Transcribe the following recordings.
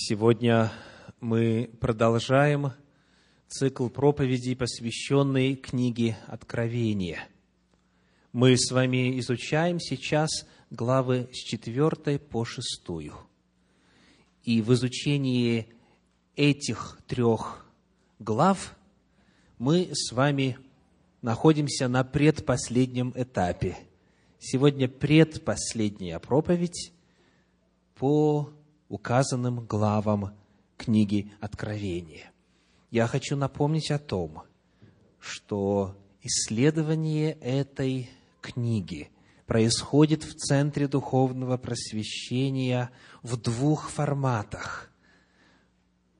Сегодня мы продолжаем цикл проповедей, посвященный книге Откровения. Мы с вами изучаем сейчас главы с 4 по 6. И в изучении этих трех глав мы с вами находимся на предпоследнем этапе. Сегодня предпоследняя проповедь по указанным главам книги Откровения. Я хочу напомнить о том, что исследование этой книги происходит в Центре Духовного Просвещения в двух форматах.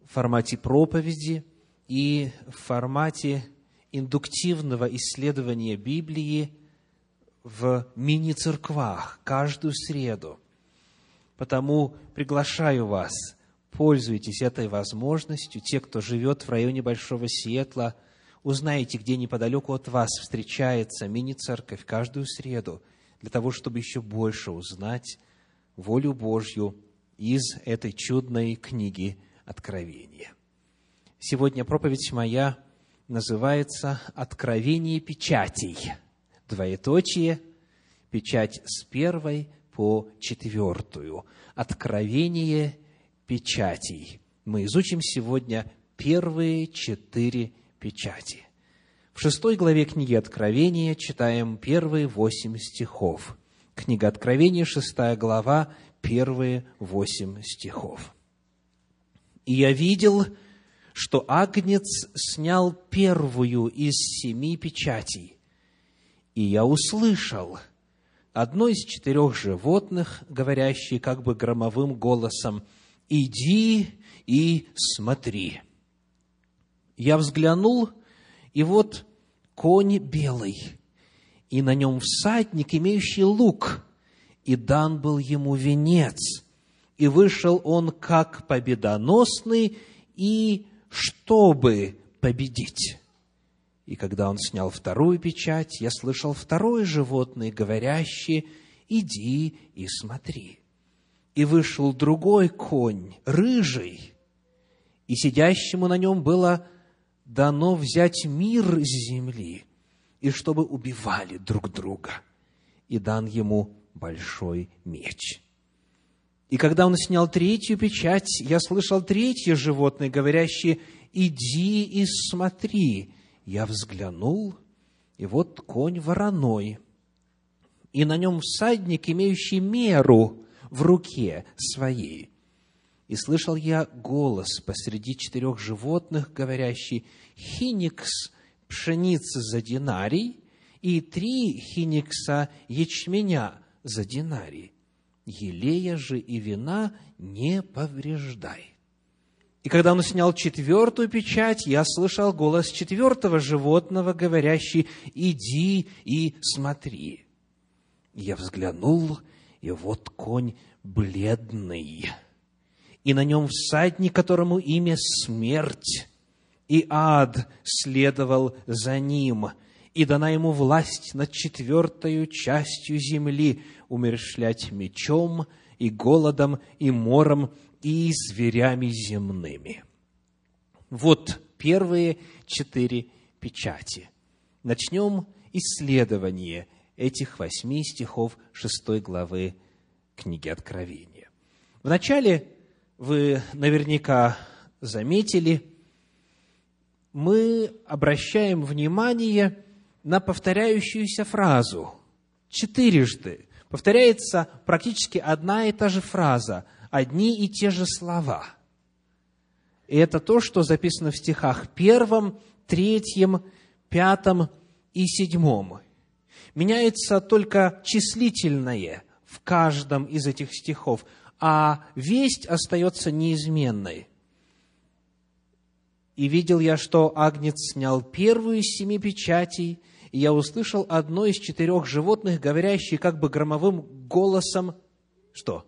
В формате проповеди и в формате индуктивного исследования Библии в мини-церквах каждую среду – Потому приглашаю вас, пользуйтесь этой возможностью. Те, кто живет в районе Большого Сиэтла, узнаете, где неподалеку от вас встречается мини-церковь каждую среду, для того, чтобы еще больше узнать волю Божью из этой чудной книги Откровения. Сегодня проповедь моя называется «Откровение печатей». Двоеточие, печать с первой по четвертую. Откровение печатей. Мы изучим сегодня первые четыре печати. В шестой главе книги Откровения читаем первые восемь стихов. Книга Откровения, шестая глава, первые восемь стихов. «И я видел, что Агнец снял первую из семи печатей, и я услышал – одно из четырех животных, говорящее как бы громовым голосом, «Иди и смотри». Я взглянул, и вот конь белый, и на нем всадник, имеющий лук, и дан был ему венец, и вышел он как победоносный, и чтобы победить. И когда он снял вторую печать, я слышал второе животное, говорящее, «Иди и смотри». И вышел другой конь, рыжий, и сидящему на нем было дано взять мир с земли, и чтобы убивали друг друга, и дан ему большой меч. И когда он снял третью печать, я слышал третье животное, говорящее, «Иди и смотри». Я взглянул, и вот конь вороной, и на нем всадник, имеющий меру в руке своей. И слышал я голос посреди четырех животных, говорящий, «Хиникс пшеницы за динарий и три хиникса ячменя за динарий. Елея же и вина не повреждай». И когда он снял четвертую печать, я слышал голос четвертого животного, говорящий, «Иди и смотри». Я взглянул, и вот конь бледный, и на нем всадник, которому имя смерть, и ад следовал за ним, и дана ему власть над четвертою частью земли умершлять мечом и голодом и мором и зверями земными. Вот первые четыре печати. Начнем исследование этих восьми стихов шестой главы книги Откровения. Вначале вы наверняка заметили, мы обращаем внимание на повторяющуюся фразу. Четырежды повторяется практически одна и та же фраза – одни и те же слова. И это то, что записано в стихах первом, третьем, пятом и седьмом. Меняется только числительное в каждом из этих стихов, а весть остается неизменной. И видел я, что Агнец снял первую из семи печатей, и я услышал одно из четырех животных, говорящее как бы громовым голосом, что?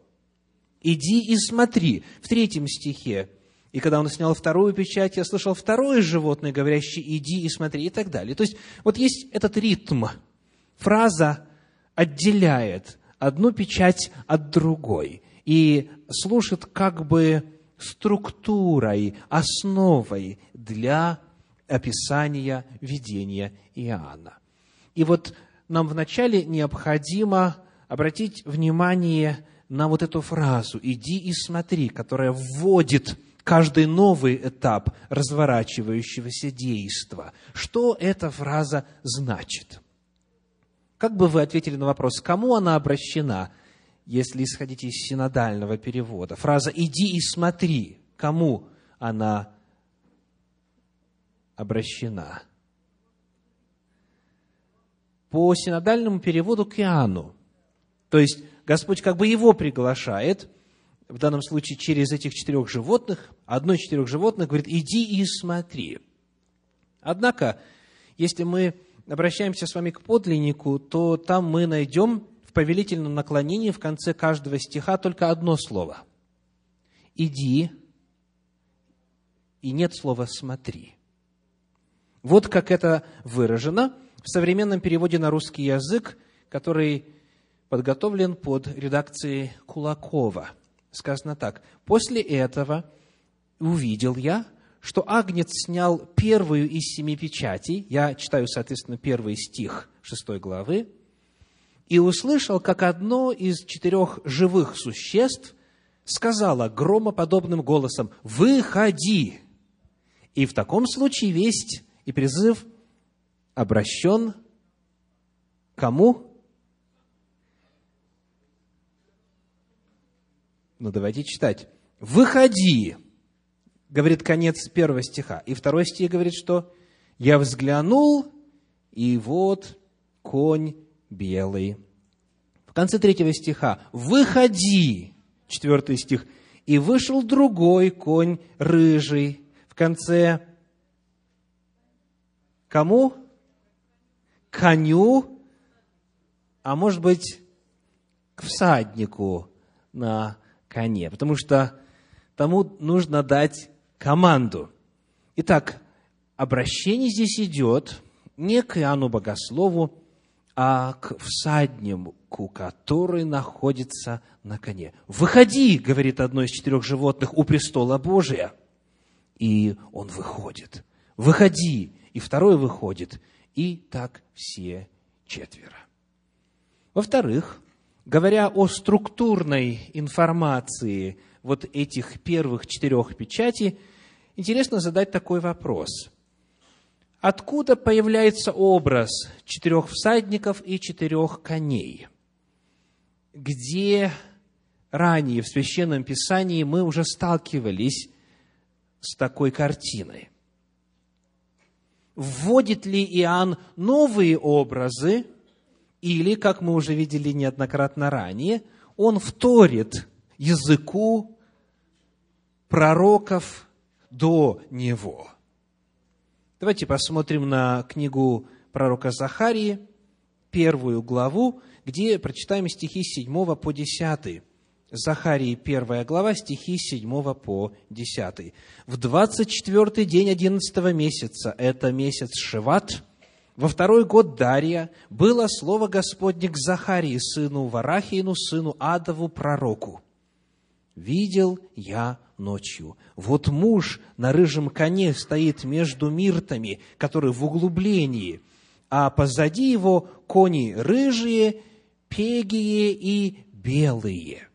Иди и смотри. В третьем стихе. И когда он снял вторую печать, я слышал второе животное, говорящее «иди и смотри» и так далее. То есть, вот есть этот ритм. Фраза отделяет одну печать от другой и служит как бы структурой, основой для описания видения Иоанна. И вот нам вначале необходимо обратить внимание на вот эту фразу «иди и смотри», которая вводит каждый новый этап разворачивающегося действа. Что эта фраза значит? Как бы вы ответили на вопрос, кому она обращена, если исходить из синодального перевода? Фраза «иди и смотри», кому она обращена? По синодальному переводу к Иоанну. То есть, Господь как бы его приглашает, в данном случае через этих четырех животных, одно из четырех животных говорит, иди и смотри. Однако, если мы обращаемся с вами к подлиннику, то там мы найдем в повелительном наклонении в конце каждого стиха только одно слово. Иди, и нет слова «смотри». Вот как это выражено в современном переводе на русский язык, который подготовлен под редакцией Кулакова. Сказано так. «После этого увидел я, что Агнец снял первую из семи печатей». Я читаю, соответственно, первый стих шестой главы. «И услышал, как одно из четырех живых существ сказала громоподобным голосом, «Выходи!» И в таком случае весть и призыв обращен кому? Ну, давайте читать. «Выходи!» говорит конец первого стиха. И второй стих говорит, что «Я взглянул, и вот конь белый». В конце третьего стиха «Выходи!» Четвертый стих. «И вышел другой конь рыжий». В конце кому? Коню, а может быть, к всаднику на коне, потому что тому нужно дать команду. Итак, обращение здесь идет не к Иоанну Богослову, а к всаднику, который находится на коне. «Выходи!» – говорит одно из четырех животных у престола Божия. И он выходит. «Выходи!» И второй выходит. И так все четверо. Во-вторых, говоря о структурной информации вот этих первых четырех печатей, интересно задать такой вопрос. Откуда появляется образ четырех всадников и четырех коней? Где ранее в Священном Писании мы уже сталкивались с такой картиной? Вводит ли Иоанн новые образы – или, как мы уже видели неоднократно ранее, он вторит языку пророков до него. Давайте посмотрим на книгу пророка Захарии, первую главу, где прочитаем стихи с 7 по 10. Захарии, первая глава, стихи с 7 по 10. «В двадцать четвертый день одиннадцатого месяца, это месяц Шиват, во второй год Дария было слово Господне к Захарии, сыну Варахиину, сыну Адову, пророку. «Видел я ночью. Вот муж на рыжем коне стоит между миртами, которые в углублении, а позади его кони рыжие, пегие и белые».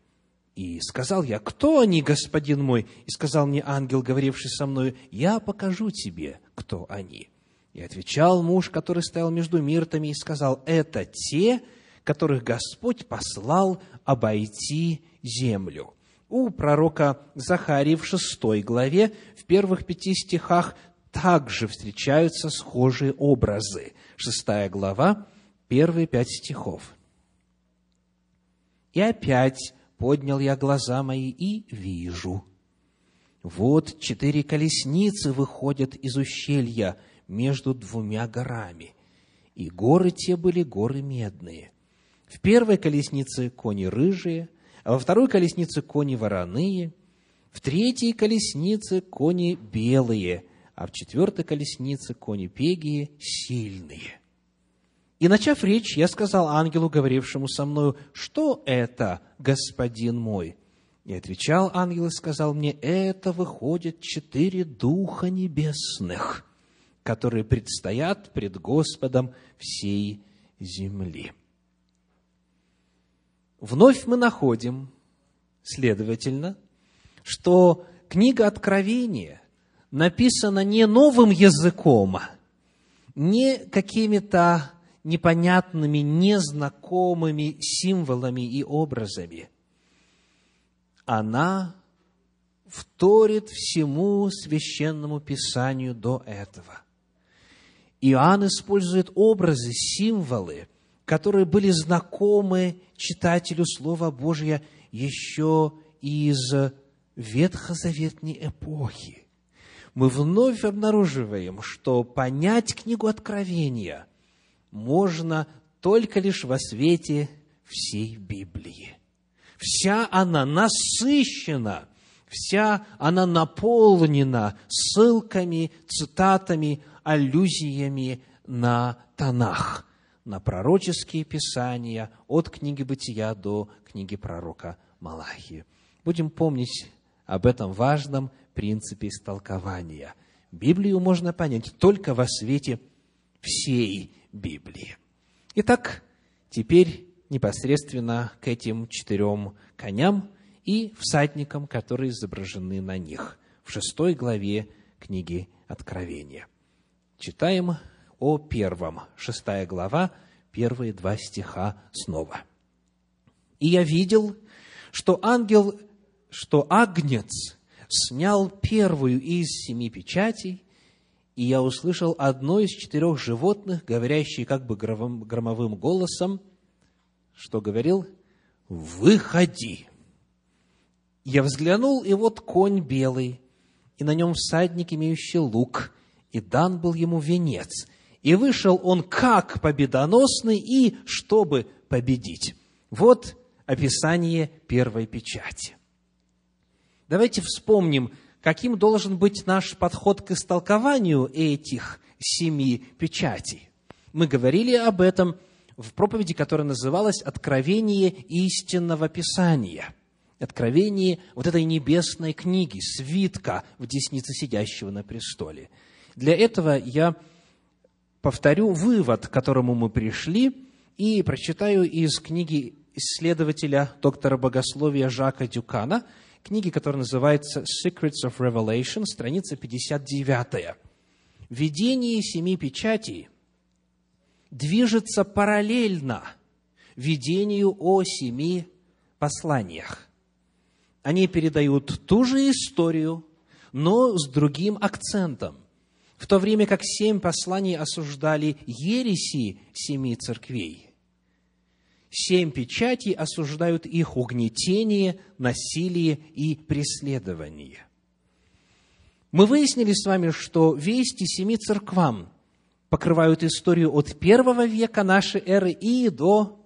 И сказал я, кто они, господин мой? И сказал мне ангел, говоривший со мною, я покажу тебе, кто они. И отвечал муж, который стоял между миртами, и сказал, это те, которых Господь послал обойти землю. У пророка Захарии в шестой главе, в первых пяти стихах, также встречаются схожие образы. Шестая глава, первые пять стихов. «И опять поднял я глаза мои и вижу. Вот четыре колесницы выходят из ущелья, между двумя горами. И горы те были горы медные. В первой колеснице кони рыжие, а во второй колеснице кони вороные, в третьей колеснице кони белые, а в четвертой колеснице кони пегие сильные. И, начав речь, я сказал ангелу, говорившему со мною, что это, господин мой? И отвечал ангел и сказал мне, это выходят четыре духа небесных, которые предстоят пред Господом всей земли. Вновь мы находим, следовательно, что книга Откровения написана не новым языком, не какими-то непонятными, незнакомыми символами и образами. Она вторит всему священному писанию до этого. Иоанн использует образы, символы, которые были знакомы читателю Слова Божия еще из ветхозаветной эпохи. Мы вновь обнаруживаем, что понять книгу Откровения – можно только лишь во свете всей Библии. Вся она насыщена, вся она наполнена ссылками, цитатами, аллюзиями на Танах, на пророческие писания от книги Бытия до книги пророка Малахии. Будем помнить об этом важном принципе истолкования. Библию можно понять только во свете всей Библии. Итак, теперь непосредственно к этим четырем коням и всадникам, которые изображены на них в шестой главе книги Откровения. Читаем о первом, шестая глава, первые два стиха снова. «И я видел, что ангел, что агнец снял первую из семи печатей, и я услышал одно из четырех животных, говорящее как бы громовым голосом, что говорил «Выходи!». Я взглянул, и вот конь белый, и на нем всадник, имеющий лук, и дан был ему венец. И вышел он как победоносный, и чтобы победить. Вот описание первой печати. Давайте вспомним, каким должен быть наш подход к истолкованию этих семи печатей. Мы говорили об этом в проповеди, которая называлась «Откровение истинного Писания». Откровение вот этой небесной книги, свитка в деснице сидящего на престоле. Для этого я повторю вывод, к которому мы пришли, и прочитаю из книги исследователя, доктора богословия Жака Дюкана – книги, которая называется Secrets of Revelation, страница 59. Видение семи печатей движется параллельно видению о семи посланиях. Они передают ту же историю, но с другим акцентом. В то время как семь посланий осуждали ереси семи церквей – семь печатей осуждают их угнетение, насилие и преследование. Мы выяснили с вами, что вести семи церквам покрывают историю от первого века нашей эры и до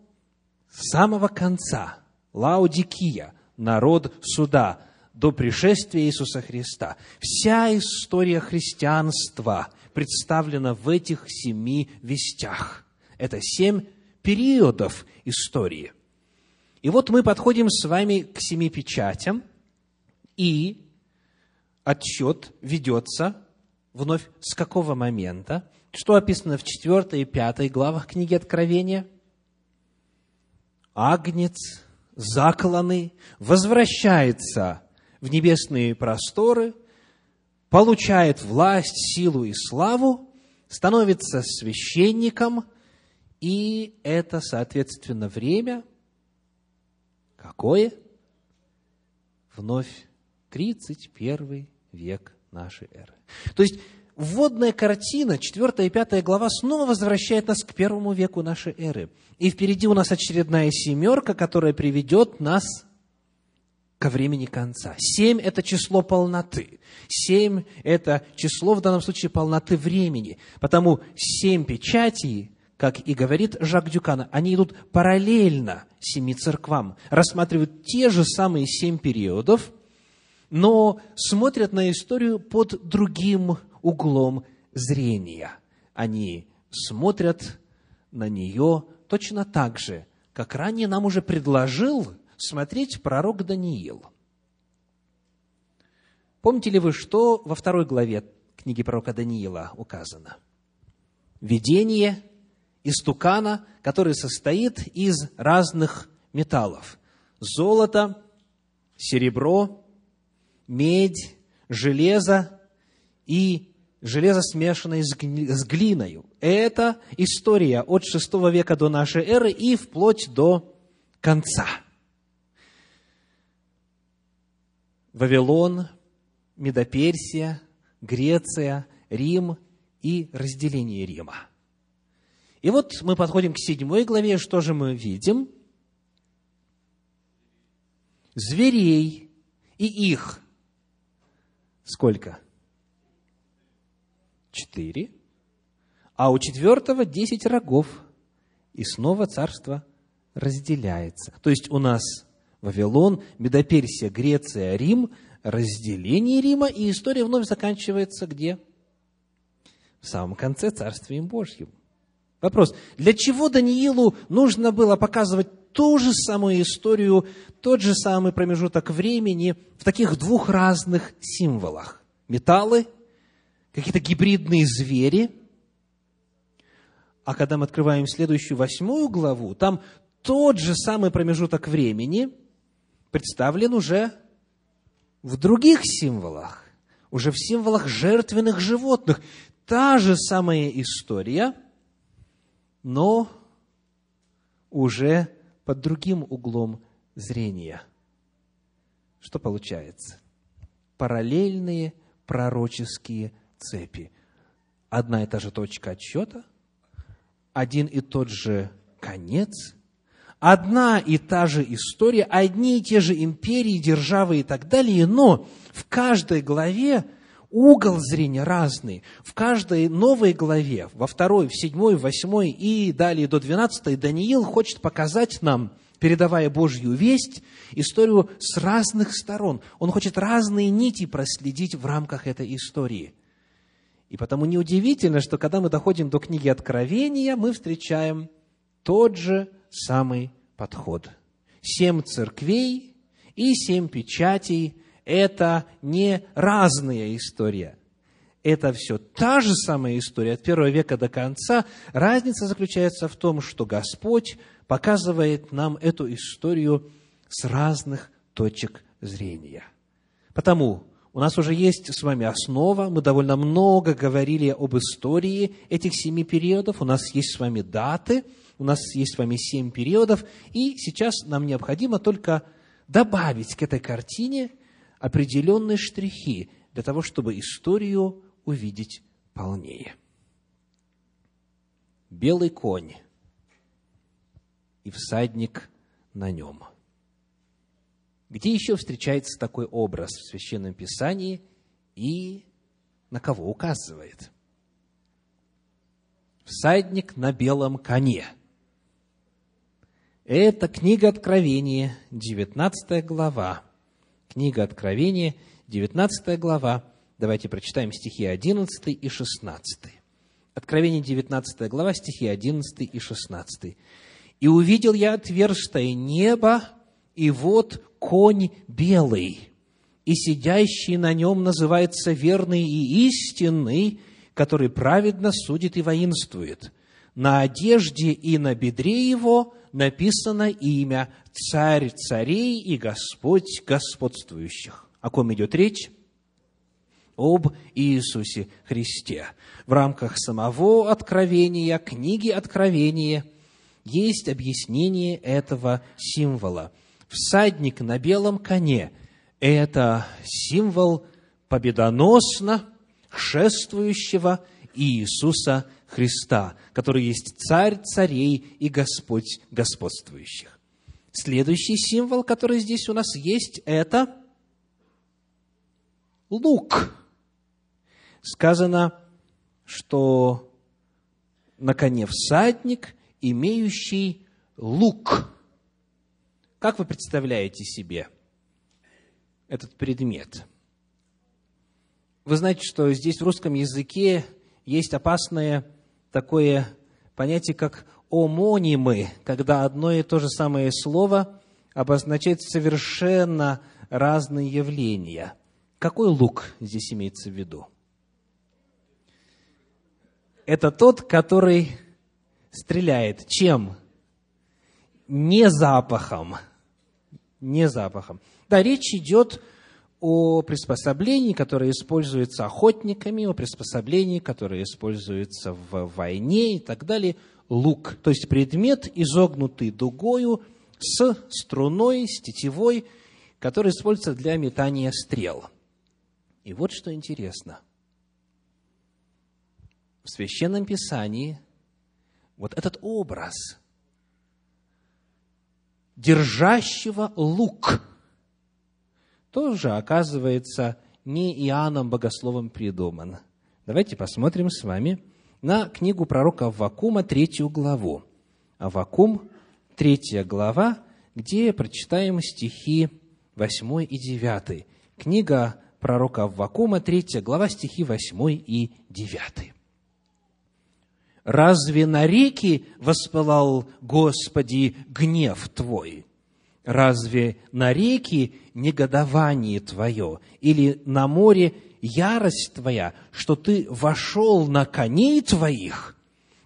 самого конца. Лаудикия, народ суда, до пришествия Иисуса Христа. Вся история христианства представлена в этих семи вестях. Это семь периодов истории. И вот мы подходим с вами к семи печатям, и отчет ведется вновь с какого момента? Что описано в 4 и 5 главах книги Откровения? Агнец, закланный, возвращается в небесные просторы, получает власть, силу и славу, становится священником – и это, соответственно, время какое? Вновь 31 век нашей эры. То есть, вводная картина, 4 и 5 глава, снова возвращает нас к первому веку нашей эры. И впереди у нас очередная семерка, которая приведет нас ко времени конца. Семь – это число полноты. Семь – это число, в данном случае, полноты времени. Потому семь печатей как и говорит Жак Дюкана, они идут параллельно семи церквам, рассматривают те же самые семь периодов, но смотрят на историю под другим углом зрения. Они смотрят на нее точно так же, как ранее нам уже предложил смотреть пророк Даниил. Помните ли вы, что во второй главе книги пророка Даниила указано? Видение истукана, который состоит из разных металлов. Золото, серебро, медь, железо и железо, смешанное с глиной. Это история от VI века до нашей эры и вплоть до конца. Вавилон, Медоперсия, Греция, Рим и разделение Рима. И вот мы подходим к седьмой главе, что же мы видим? Зверей и их. Сколько? Четыре. А у четвертого десять рогов. И снова царство разделяется. То есть у нас Вавилон, Медоперсия, Греция, Рим, разделение Рима, и история вновь заканчивается где? В самом конце Царствием Божьим. Вопрос, для чего Даниилу нужно было показывать ту же самую историю, тот же самый промежуток времени в таких двух разных символах? Металлы, какие-то гибридные звери. А когда мы открываем следующую восьмую главу, там тот же самый промежуток времени представлен уже в других символах, уже в символах жертвенных животных. Та же самая история, но уже под другим углом зрения. Что получается? Параллельные пророческие цепи. Одна и та же точка отсчета, один и тот же конец – одна и та же история, одни и те же империи, державы и так далее, но в каждой главе угол зрения разный. В каждой новой главе, во второй, в седьмой, в восьмой и далее до двенадцатой, Даниил хочет показать нам, передавая Божью весть, историю с разных сторон. Он хочет разные нити проследить в рамках этой истории. И потому неудивительно, что когда мы доходим до книги Откровения, мы встречаем тот же самый подход. Семь церквей и семь печатей – это не разная история. Это все та же самая история от первого века до конца. Разница заключается в том, что Господь показывает нам эту историю с разных точек зрения. Потому у нас уже есть с вами основа, мы довольно много говорили об истории этих семи периодов, у нас есть с вами даты – у нас есть с вами семь периодов, и сейчас нам необходимо только добавить к этой картине определенные штрихи для того, чтобы историю увидеть полнее. Белый конь и всадник на нем. Где еще встречается такой образ в Священном Писании и на кого указывает? Всадник на белом коне – это книга Откровения, 19 глава. Книга Откровения, 19 глава. Давайте прочитаем стихи 11 и 16. Откровение, 19 глава, стихи 11 и 16. «И увидел я отверстое небо, и вот конь белый, и сидящий на нем называется верный и истинный, который праведно судит и воинствует. На одежде и на бедре его написано имя Царь царей и Господь господствующих. О ком идет речь? Об Иисусе Христе. В рамках самого откровения, книги Откровения, есть объяснение этого символа. Всадник на белом коне – это символ победоносно шествующего Иисуса Христа, который есть царь царей и Господь господствующих. Следующий символ, который здесь у нас есть, это лук. Сказано, что на коне всадник, имеющий лук. Как вы представляете себе этот предмет? Вы знаете, что здесь в русском языке есть опасное такое понятие, как омонимы, когда одно и то же самое слово обозначает совершенно разные явления. Какой лук здесь имеется в виду? Это тот, который стреляет чем? Не запахом. Не запахом. Да, речь идет о приспособлении, которое используется охотниками, о приспособлении, которое используется в войне и так далее. Лук, то есть предмет, изогнутый дугою, с струной, с тетивой, который используется для метания стрел. И вот что интересно. В Священном Писании вот этот образ держащего лук тоже оказывается не Иоанном Богословом придуман. Давайте посмотрим с вами на книгу пророка Аввакума, третью главу. Аввакум, третья глава, где прочитаем стихи 8 и 9. Книга пророка Аввакума, третья глава, стихи 8 и 9. «Разве на реки воспылал, Господи, гнев Твой? Разве на реки негодование Твое? Или на море ярость Твоя, что Ты вошел на коней Твоих,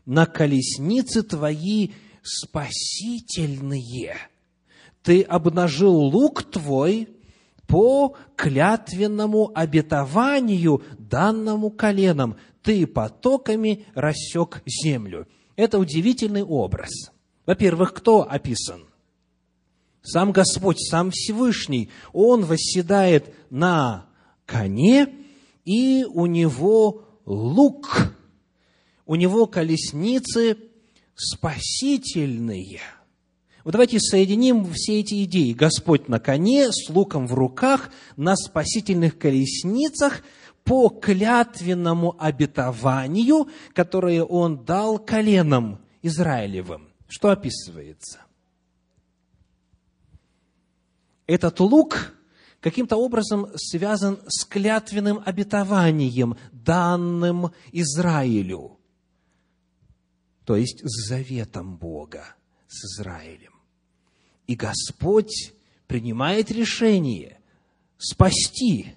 на колесницы Твои спасительные?» ты обнажил лук твой по клятвенному обетованию, данному коленам. Ты потоками рассек землю. Это удивительный образ. Во-первых, кто описан? Сам Господь, сам Всевышний. Он восседает на коне, и у него лук, у него колесницы спасительные – вот давайте соединим все эти идеи. Господь на коне, с луком в руках, на спасительных колесницах, по клятвенному обетованию, которое Он дал коленам Израилевым. Что описывается? Этот лук каким-то образом связан с клятвенным обетованием, данным Израилю, то есть с заветом Бога с Израилем. И Господь принимает решение спасти.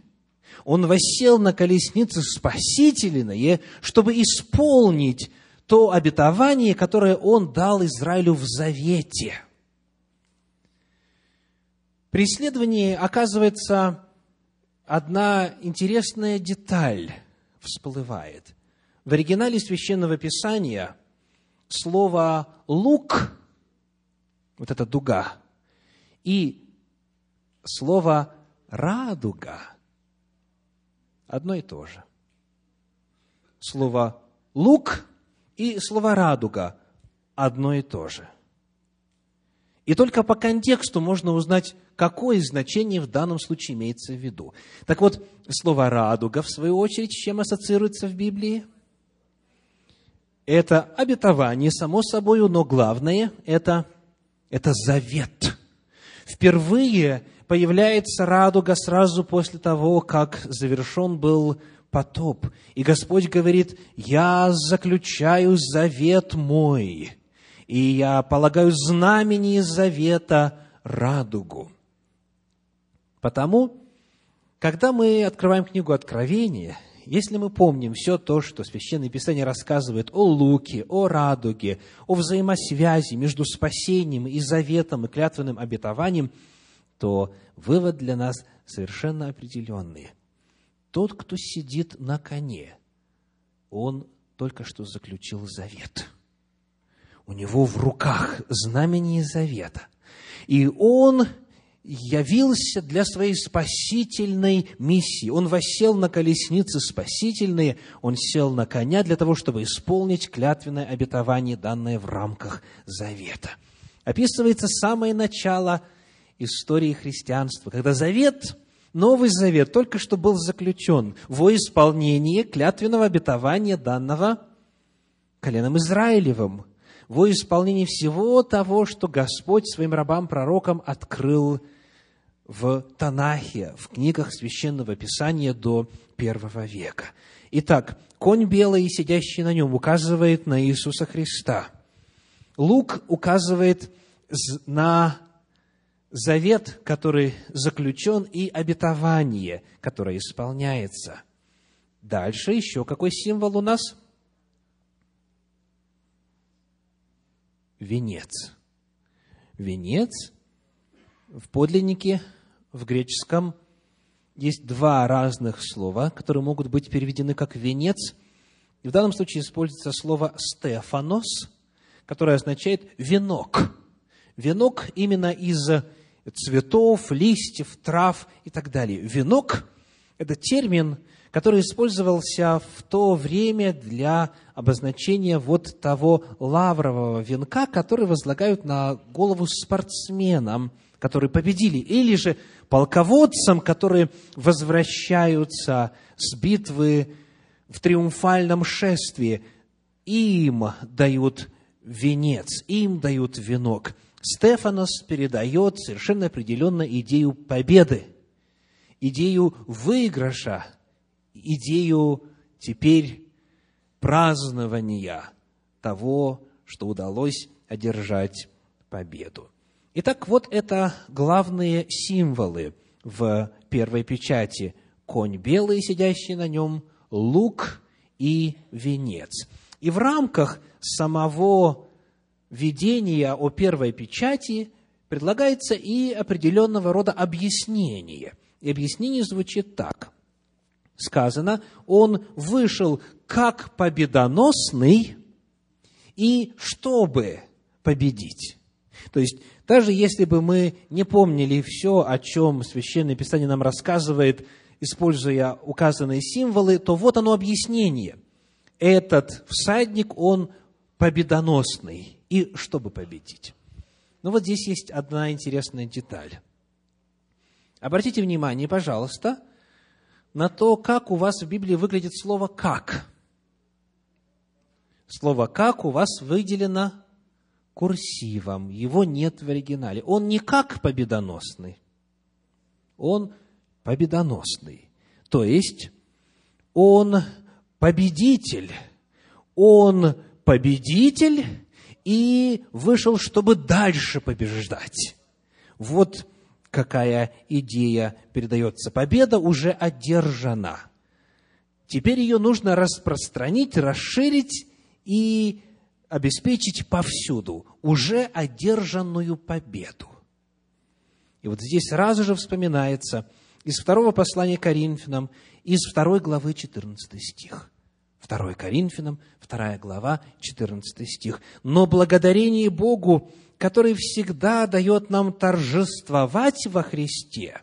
Он воссел на колеснице спасительное, чтобы исполнить то обетование, которое Он дал Израилю в завете. При исследовании оказывается одна интересная деталь всплывает. В оригинале Священного Писания слово «лук» вот эта дуга, и слово радуга одно и то же. Слово лук и слово радуга одно и то же. И только по контексту можно узнать, какое значение в данном случае имеется в виду. Так вот, слово «радуга», в свою очередь, с чем ассоциируется в Библии? Это обетование, само собой, но главное – это это завет. Впервые появляется радуга сразу после того, как завершен был потоп. И Господь говорит, я заключаю завет мой, и я полагаю знамени завета радугу. Потому, когда мы открываем книгу Откровения, если мы помним все то, что Священное Писание рассказывает о луке, о радуге, о взаимосвязи между спасением и заветом и клятвенным обетованием, то вывод для нас совершенно определенный. Тот, кто сидит на коне, он только что заключил завет. У него в руках знамение завета. И он явился для своей спасительной миссии. Он восел на колесницы спасительные, он сел на коня для того, чтобы исполнить клятвенное обетование, данное в рамках завета. Описывается самое начало истории христианства, когда завет, Новый Завет только что был заключен во исполнение клятвенного обетования, данного коленом Израилевым, во исполнение всего того, что Господь своим рабам-пророкам открыл в Танахе, в книгах Священного Писания до первого века. Итак, конь белый, сидящий на нем, указывает на Иисуса Христа. Лук указывает на завет, который заключен, и обетование, которое исполняется. Дальше еще какой символ у нас? Венец. Венец в подлиннике, в греческом, есть два разных слова, которые могут быть переведены как «венец». И в данном случае используется слово «стефанос», которое означает «венок». Венок именно из цветов, листьев, трав и так далее. Венок – это термин, который использовался в то время для обозначения вот того лаврового венка, который возлагают на голову спортсменам, которые победили, или же полководцам, которые возвращаются с битвы в триумфальном шествии. Им дают венец, им дают венок – Стефанос передает совершенно определенно идею победы, идею выигрыша, идею теперь празднования того, что удалось одержать победу. Итак, вот это главные символы в первой печати. Конь белый, сидящий на нем, лук и венец. И в рамках самого видения о первой печати предлагается и определенного рода объяснение. И объяснение звучит так. Сказано, он вышел как победоносный и чтобы победить. То есть, даже если бы мы не помнили все, о чем Священное Писание нам рассказывает, используя указанные символы, то вот оно объяснение. Этот всадник, он победоносный и чтобы победить. Но вот здесь есть одна интересная деталь. Обратите внимание, пожалуйста, на то, как у вас в Библии выглядит слово «как». Слово «как» у вас выделено курсивом, его нет в оригинале. Он не как победоносный, он победоносный. То есть, он победитель, он победитель и вышел, чтобы дальше побеждать. Вот какая идея передается. Победа уже одержана. Теперь ее нужно распространить, расширить и обеспечить повсюду уже одержанную победу. И вот здесь сразу же вспоминается из второго послания Коринфянам, из второй главы 14 стих – 2 Коринфянам, 2 глава, 14 стих. «Но благодарение Богу, который всегда дает нам торжествовать во Христе,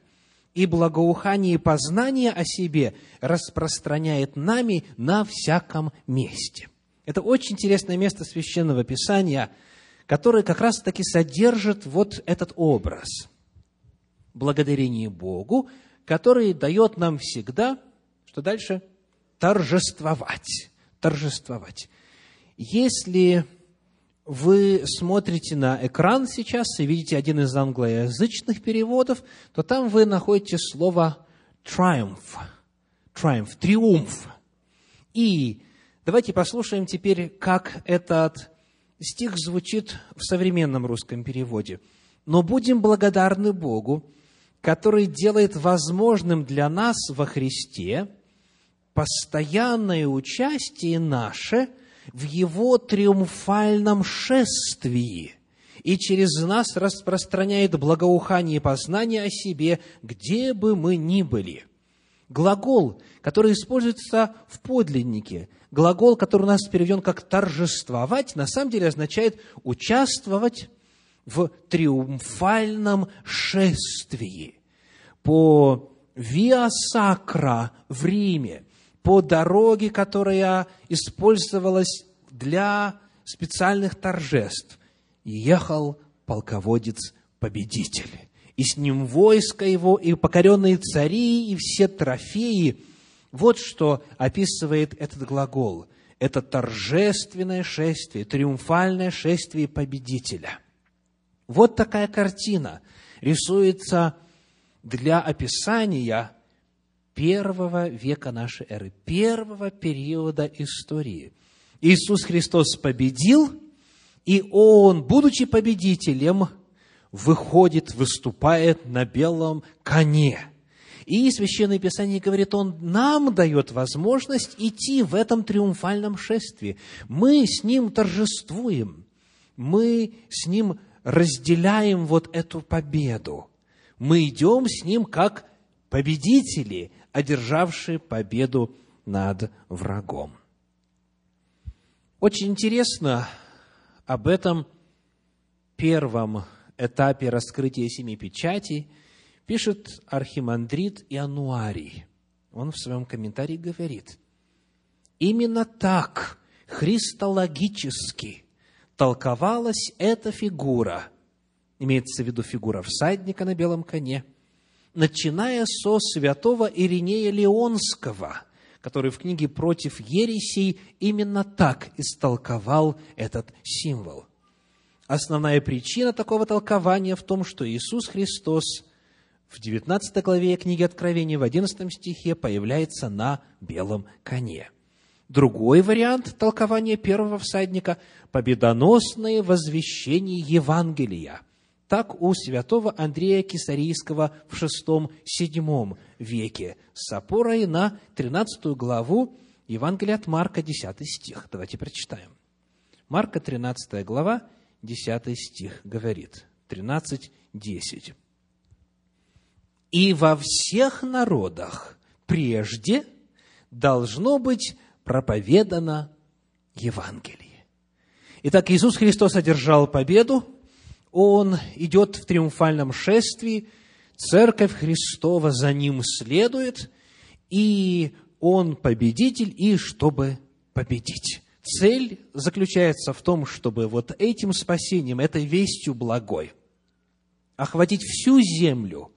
и благоухание и познание о себе распространяет нами на всяком месте». Это очень интересное место Священного Писания, которое как раз-таки содержит вот этот образ. Благодарение Богу, который дает нам всегда, что дальше – торжествовать. Торжествовать. Если вы смотрите на экран сейчас и видите один из англоязычных переводов, то там вы находите слово triumph. Triumph, триумф. И давайте послушаем теперь, как этот стих звучит в современном русском переводе. «Но будем благодарны Богу, который делает возможным для нас во Христе – постоянное участие наше в Его триумфальном шествии и через нас распространяет благоухание и познание о себе, где бы мы ни были. Глагол, который используется в подлиннике, глагол, который у нас переведен как «торжествовать», на самом деле означает участвовать в триумфальном шествии по Виа Сакра в Риме, по дороге, которая использовалась для специальных торжеств. ехал полководец-победитель. И с ним войско его, и покоренные цари, и все трофеи. Вот что описывает этот глагол. Это торжественное шествие, триумфальное шествие победителя. Вот такая картина рисуется для описания первого века нашей эры, первого периода истории. Иисус Христос победил, и Он, будучи победителем, выходит, выступает на белом коне. И Священное Писание говорит, Он нам дает возможность идти в этом триумфальном шествии. Мы с Ним торжествуем, мы с Ним разделяем вот эту победу. Мы идем с Ним как победители, одержавшие победу над врагом. Очень интересно об этом первом этапе раскрытия семи печатей пишет архимандрит Иануарий. Он в своем комментарии говорит, именно так христологически толковалась эта фигура, имеется в виду фигура всадника на белом коне, начиная со святого Иринея Леонского, который в книге «Против ересей» именно так истолковал этот символ – Основная причина такого толкования в том, что Иисус Христос в 19 главе книги Откровения, в 11 стихе появляется на белом коне. Другой вариант толкования первого всадника – победоносное возвещение Евангелия. Так у святого Андрея Кисарийского в VI-VII веке с опорой на 13 главу Евангелия от Марка, 10 стих. Давайте прочитаем. Марка, 13 глава, 10 стих говорит, 13, 10. «И во всех народах прежде должно быть проповедано Евангелие». Итак, Иисус Христос одержал победу, Он идет в триумфальном шествии, Церковь Христова за Ним следует, и Он победитель, и чтобы победить. Цель заключается в том, чтобы вот этим спасением, этой вестью благой, охватить всю землю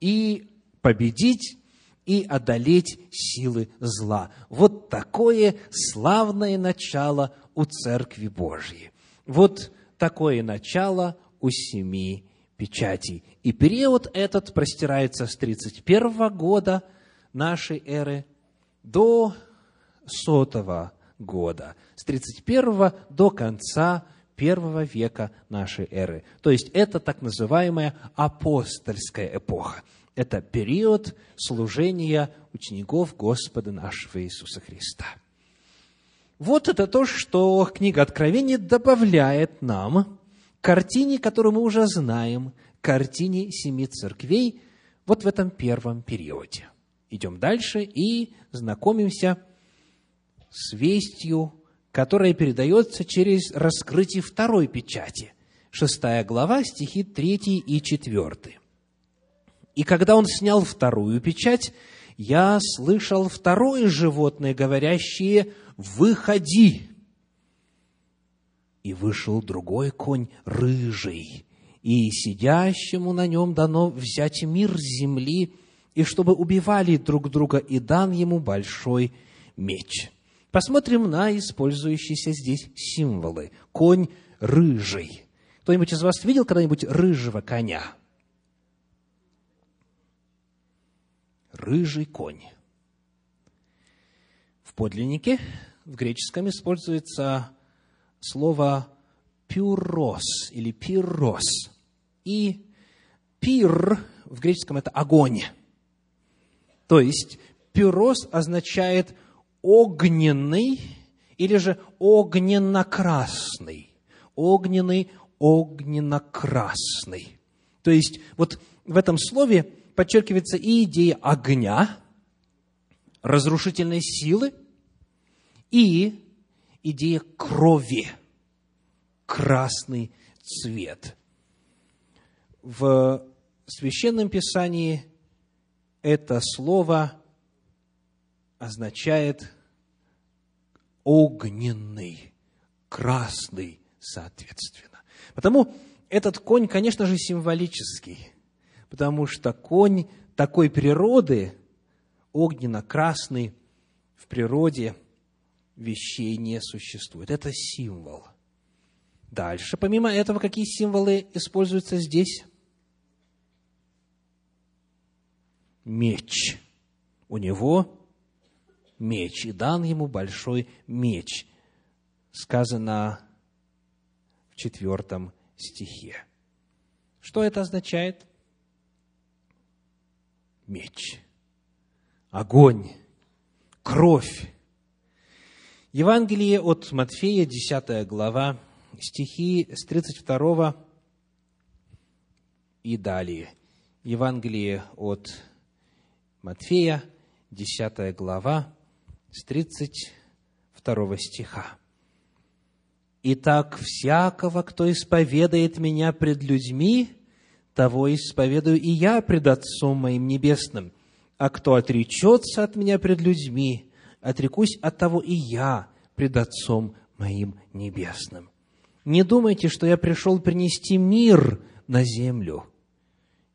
и победить и одолеть силы зла. Вот такое славное начало у Церкви Божьей. Вот такое начало у семи печатей. И период этот простирается с 31 года нашей эры до сотого года, с 31 до конца первого века нашей эры. То есть это так называемая апостольская эпоха. Это период служения учеников Господа нашего Иисуса Христа. Вот это то, что книга Откровения добавляет нам картине, которую мы уже знаем, картине семи церквей, вот в этом первом периоде. Идем дальше и знакомимся с вестью, которая передается через раскрытие второй печати. Шестая глава, стихи 3 и 4. «И когда он снял вторую печать, я слышал второе животное, говорящее «Выходи!» И вышел другой конь рыжий, и сидящему на нем дано взять мир земли, и чтобы убивали друг друга, и дан ему большой меч. Посмотрим на использующиеся здесь символы. Конь рыжий. Кто-нибудь из вас видел когда-нибудь рыжего коня? Рыжий конь. В подлиннике, в греческом используется слово пюрос или пирос. И пир в греческом это огонь. То есть пюрос означает огненный или же огненно-красный. Огненный, огненно-красный. То есть вот в этом слове подчеркивается и идея огня, разрушительной силы, и идея крови, красный цвет. В Священном Писании это слово означает огненный, красный, соответственно. Потому этот конь, конечно же, символический, потому что конь такой природы, огненно-красный, в природе вещей не существует. Это символ. Дальше, помимо этого, какие символы используются здесь? Меч. У него меч, и дан ему большой меч. Сказано в четвертом стихе. Что это означает? Меч, огонь, кровь. Евангелие от Матфея, 10 глава, стихи с 32 и далее. Евангелие от Матфея, 10 глава, с 32 стиха. «Итак, всякого, кто исповедает Меня пред людьми, того исповедую и я пред Отцом моим Небесным. А кто отречется от Меня пред людьми, отрекусь от того и я пред Отцом моим Небесным. Не думайте, что я пришел принести мир на землю.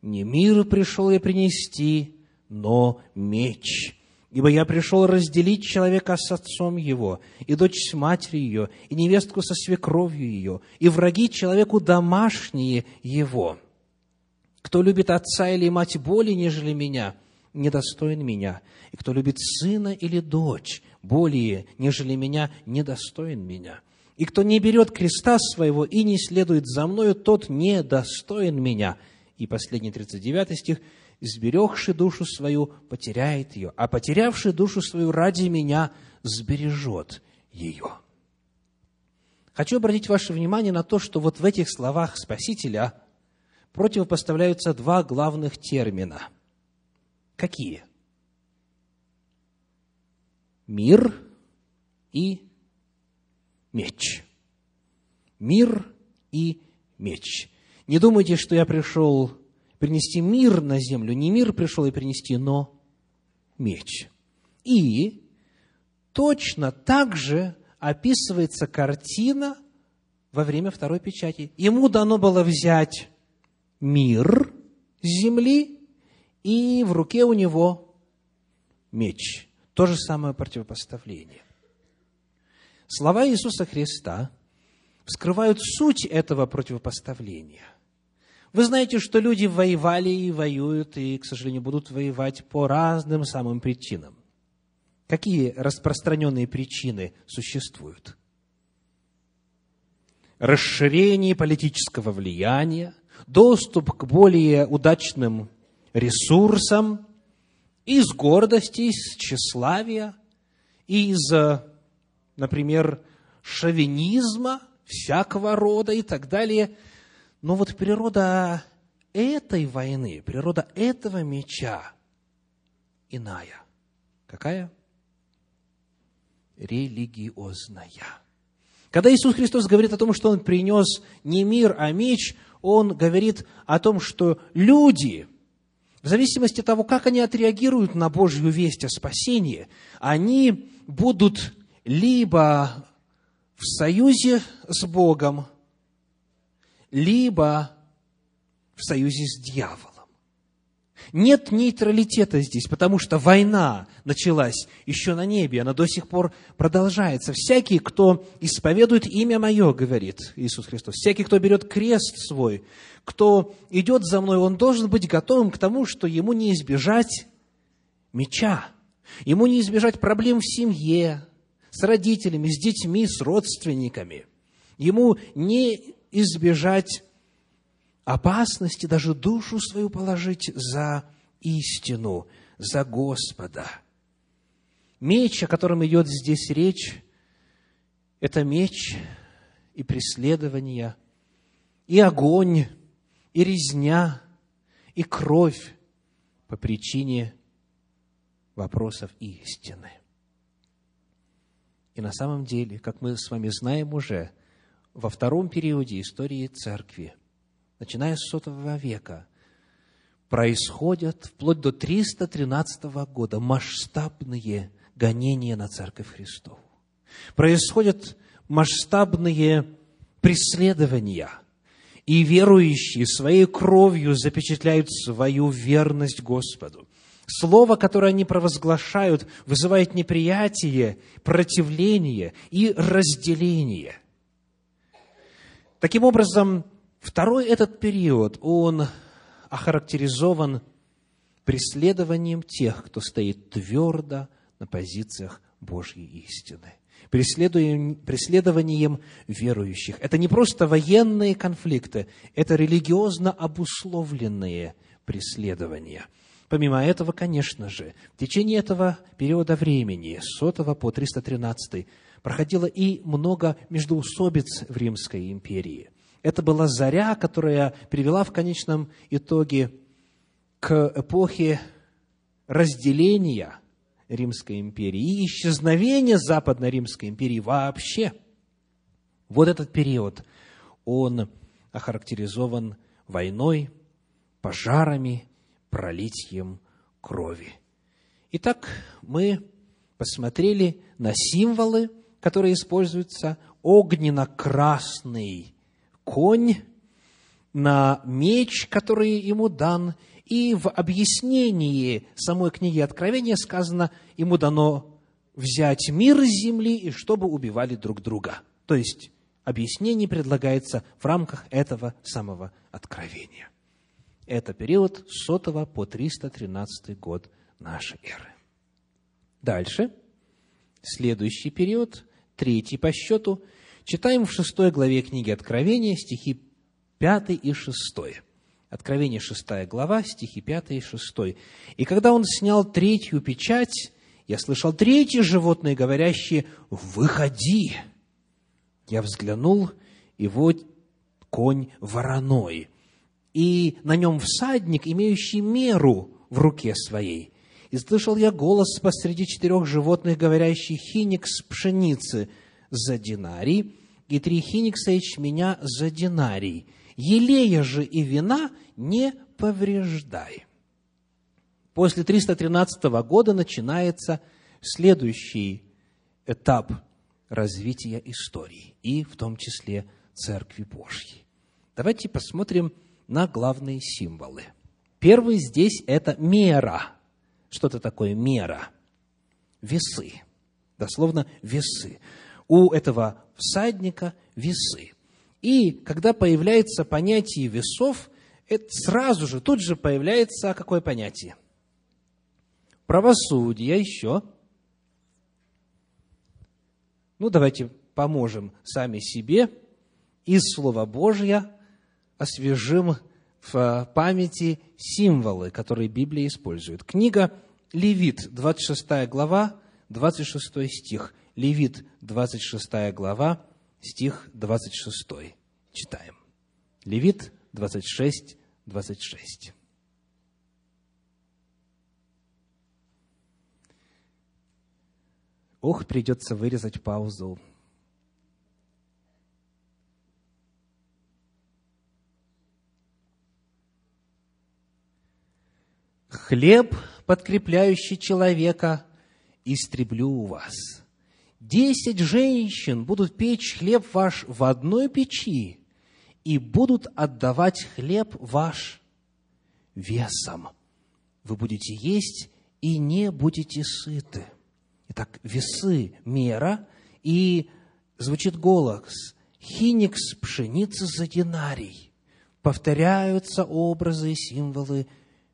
Не мир пришел я принести, но меч. Ибо я пришел разделить человека с отцом его, и дочь с матерью ее, и невестку со свекровью ее, и враги человеку домашние его. Кто любит отца или мать более, нежели меня, недостоин меня. И кто любит сына или дочь более, нежели меня, недостоин меня. И кто не берет креста своего и не следует за мною, тот недостоин меня. И последний 39 стих – сберегший душу свою, потеряет ее, а потерявший душу свою ради меня сбережет ее. Хочу обратить ваше внимание на то, что вот в этих словах Спасителя противопоставляются два главных термина. Какие? Мир и меч. Мир и меч. Не думайте, что я пришел принести мир на землю. Не мир пришел и принести, но меч. И точно так же описывается картина во время второй печати. Ему дано было взять мир земли, и в руке у него меч. То же самое противопоставление. Слова Иисуса Христа вскрывают суть этого противопоставления – вы знаете, что люди воевали и воюют, и, к сожалению, будут воевать по разным самым причинам. Какие распространенные причины существуют? Расширение политического влияния, доступ к более удачным ресурсам, из гордости, из тщеславия, из, например, шовинизма всякого рода и так далее – но вот природа этой войны, природа этого меча иная. Какая? Религиозная. Когда Иисус Христос говорит о том, что Он принес не мир, а меч, Он говорит о том, что люди, в зависимости от того, как они отреагируют на Божью весть о спасении, они будут либо в союзе с Богом, либо в союзе с дьяволом. Нет нейтралитета здесь, потому что война началась еще на небе, она до сих пор продолжается. Всякий, кто исповедует имя Мое, говорит Иисус Христос, всякий, кто берет крест свой, кто идет за мной, он должен быть готовым к тому, что ему не избежать меча, ему не избежать проблем в семье, с родителями, с детьми, с родственниками. Ему не избежать опасности, даже душу свою положить за истину, за Господа. Меч, о котором идет здесь речь, это меч и преследование, и огонь, и резня, и кровь по причине вопросов истины. И на самом деле, как мы с вами знаем уже, во втором периоде истории церкви, начиная с сотого века, происходят вплоть до 313 года масштабные гонения на Церковь Христову. Происходят масштабные преследования, и верующие своей кровью запечатляют свою верность Господу. Слово, которое они провозглашают, вызывает неприятие, противление и разделение – Таким образом, второй этот период, он охарактеризован преследованием тех, кто стоит твердо на позициях Божьей истины. преследованием верующих. Это не просто военные конфликты, это религиозно обусловленные преследования. Помимо этого, конечно же, в течение этого периода времени, с 100 по 313, проходило и много междоусобиц в Римской империи. Это была заря, которая привела в конечном итоге к эпохе разделения Римской империи и исчезновения Западной Римской империи вообще. Вот этот период, он охарактеризован войной, пожарами, пролитием крови. Итак, мы посмотрели на символы, которые используются, огненно-красный конь, на меч, который ему дан, и в объяснении самой книги Откровения сказано, ему дано взять мир с земли, и чтобы убивали друг друга. То есть, объяснение предлагается в рамках этого самого Откровения. Это период с 100 по 313 год нашей эры. Дальше, следующий период, третий по счету, читаем в шестой главе книги Откровения стихи 5 и 6. Откровение 6 глава, стихи 5 и 6. «И когда он снял третью печать, я слышал третье животное, говорящее, «Выходи!» Я взглянул, и вот конь вороной, и на нем всадник, имеющий меру в руке своей. И слышал я голос посреди четырех животных, говорящий, «Хиникс пшеницы за динарий, и три хиникса ячменя за динарий» елея же и вина не повреждай. После 313 года начинается следующий этап развития истории, и в том числе Церкви Божьей. Давайте посмотрим на главные символы. Первый здесь – это мера. Что-то такое мера. Весы. Дословно весы. У этого всадника весы. И когда появляется понятие весов, это сразу же, тут же появляется какое понятие? Правосудие еще. Ну, давайте поможем сами себе из Слова Божьего освежим в памяти символы, которые Библия использует. Книга Левит, 26 глава, 26 стих. Левит, 26 глава, стих 26. Читаем. Левит 26, 26. Ох, придется вырезать паузу. Хлеб, подкрепляющий человека, истреблю у вас десять женщин будут печь хлеб ваш в одной печи и будут отдавать хлеб ваш весом. Вы будете есть и не будете сыты. Итак, весы – мера, и звучит голос «Хиникс пшеницы за динарий». Повторяются образы и символы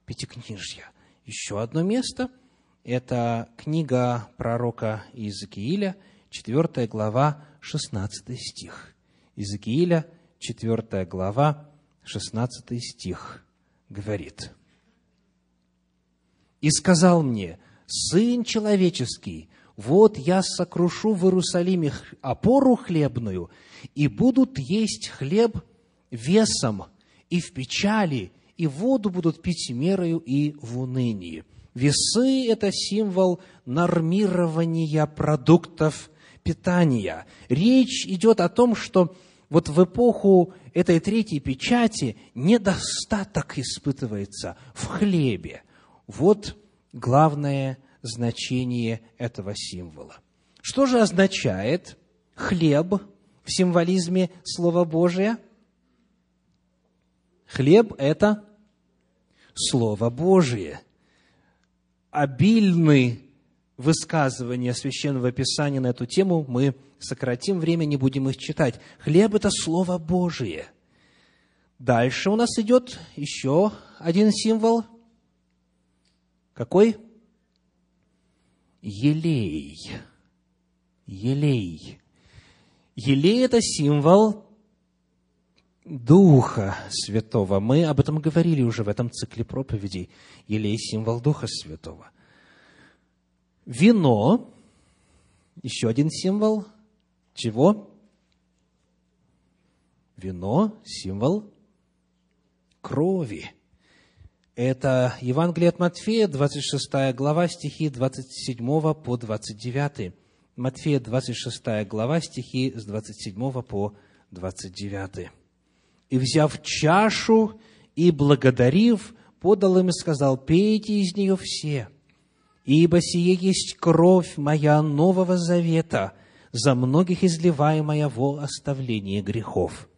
Пятикнижья. Еще одно место – это книга пророка Иезекииля, 4 глава, 16 стих. Иезекииля, 4 глава, 16 стих говорит. «И сказал мне, Сын человеческий, вот я сокрушу в Иерусалиме опору хлебную, и будут есть хлеб весом, и в печали, и воду будут пить мерою и в унынии. Весы – это символ нормирования продуктов питания. Речь идет о том, что вот в эпоху этой третьей печати недостаток испытывается в хлебе. Вот главное значение этого символа. Что же означает хлеб в символизме Слова Божия? Хлеб – это Слово Божие обильны высказывания Священного Писания на эту тему, мы сократим время, не будем их читать. Хлеб – это Слово Божие. Дальше у нас идет еще один символ. Какой? Елей. елей. Елей – это символ Духа Святого. Мы об этом говорили уже в этом цикле проповедей. Елей – символ Духа Святого. Вино – еще один символ чего? Вино – символ крови. Это Евангелие от Матфея, 26 глава, стихи 27 по 29. Матфея, 26 глава, стихи с 27 по 29. «И, взяв чашу и благодарив, подал им и сказал, «Пейте из нее все, ибо сие есть кровь моя нового завета, за многих изливаемая во оставление грехов.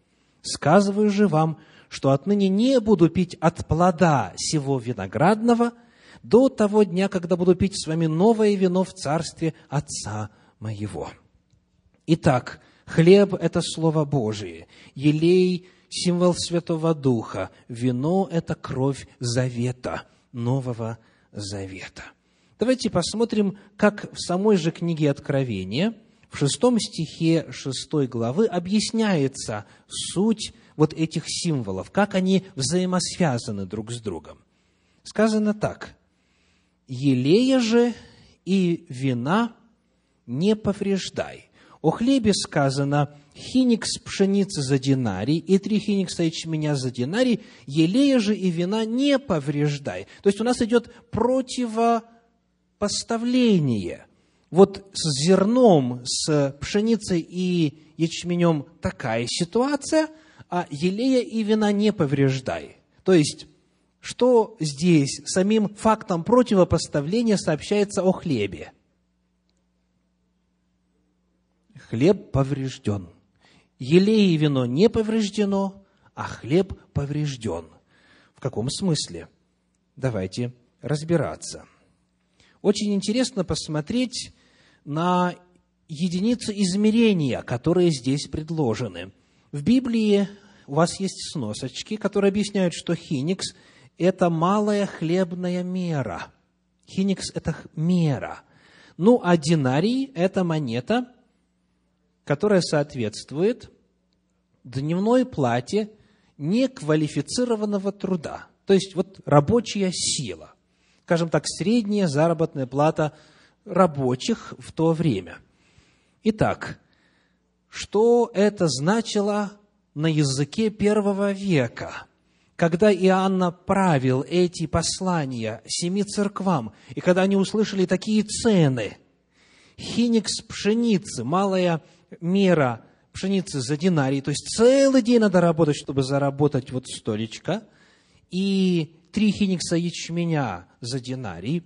Сказываю же вам, что отныне не буду пить от плода сего виноградного до того дня, когда буду пить с вами новое вино в царстве Отца моего. Итак, хлеб – это Слово Божие, елей – символ Святого Духа, вино – это кровь завета, Нового Завета. Давайте посмотрим, как в самой же книге Откровения, в шестом стихе шестой главы объясняется суть вот этих символов, как они взаимосвязаны друг с другом. Сказано так. «Елея же и вина не повреждай». О хлебе сказано «хиникс пшеницы за динарий и три хиникса ячменя за динарий, елея же и вина не повреждай». То есть у нас идет противопоставление. Вот с зерном, с пшеницей и ячменем такая ситуация – а елея и вина не повреждай. То есть, что здесь самим фактом противопоставления сообщается о хлебе? Хлеб поврежден. Елей и вино не повреждено, а хлеб поврежден. В каком смысле? Давайте разбираться. Очень интересно посмотреть на единицы измерения, которые здесь предложены. В Библии у вас есть сносочки, которые объясняют, что хиникс – это малая хлебная мера. Хиникс – это мера. Ну, а динарий – это монета, которая соответствует дневной плате неквалифицированного труда. То есть, вот рабочая сила. Скажем так, средняя заработная плата рабочих в то время. Итак, что это значило на языке первого века, когда Иоанн правил эти послания семи церквам, и когда они услышали такие цены, хиникс пшеницы, малая мера пшеницы за динарий, то есть целый день надо работать, чтобы заработать вот столечко, и три хиникса ячменя за динарий,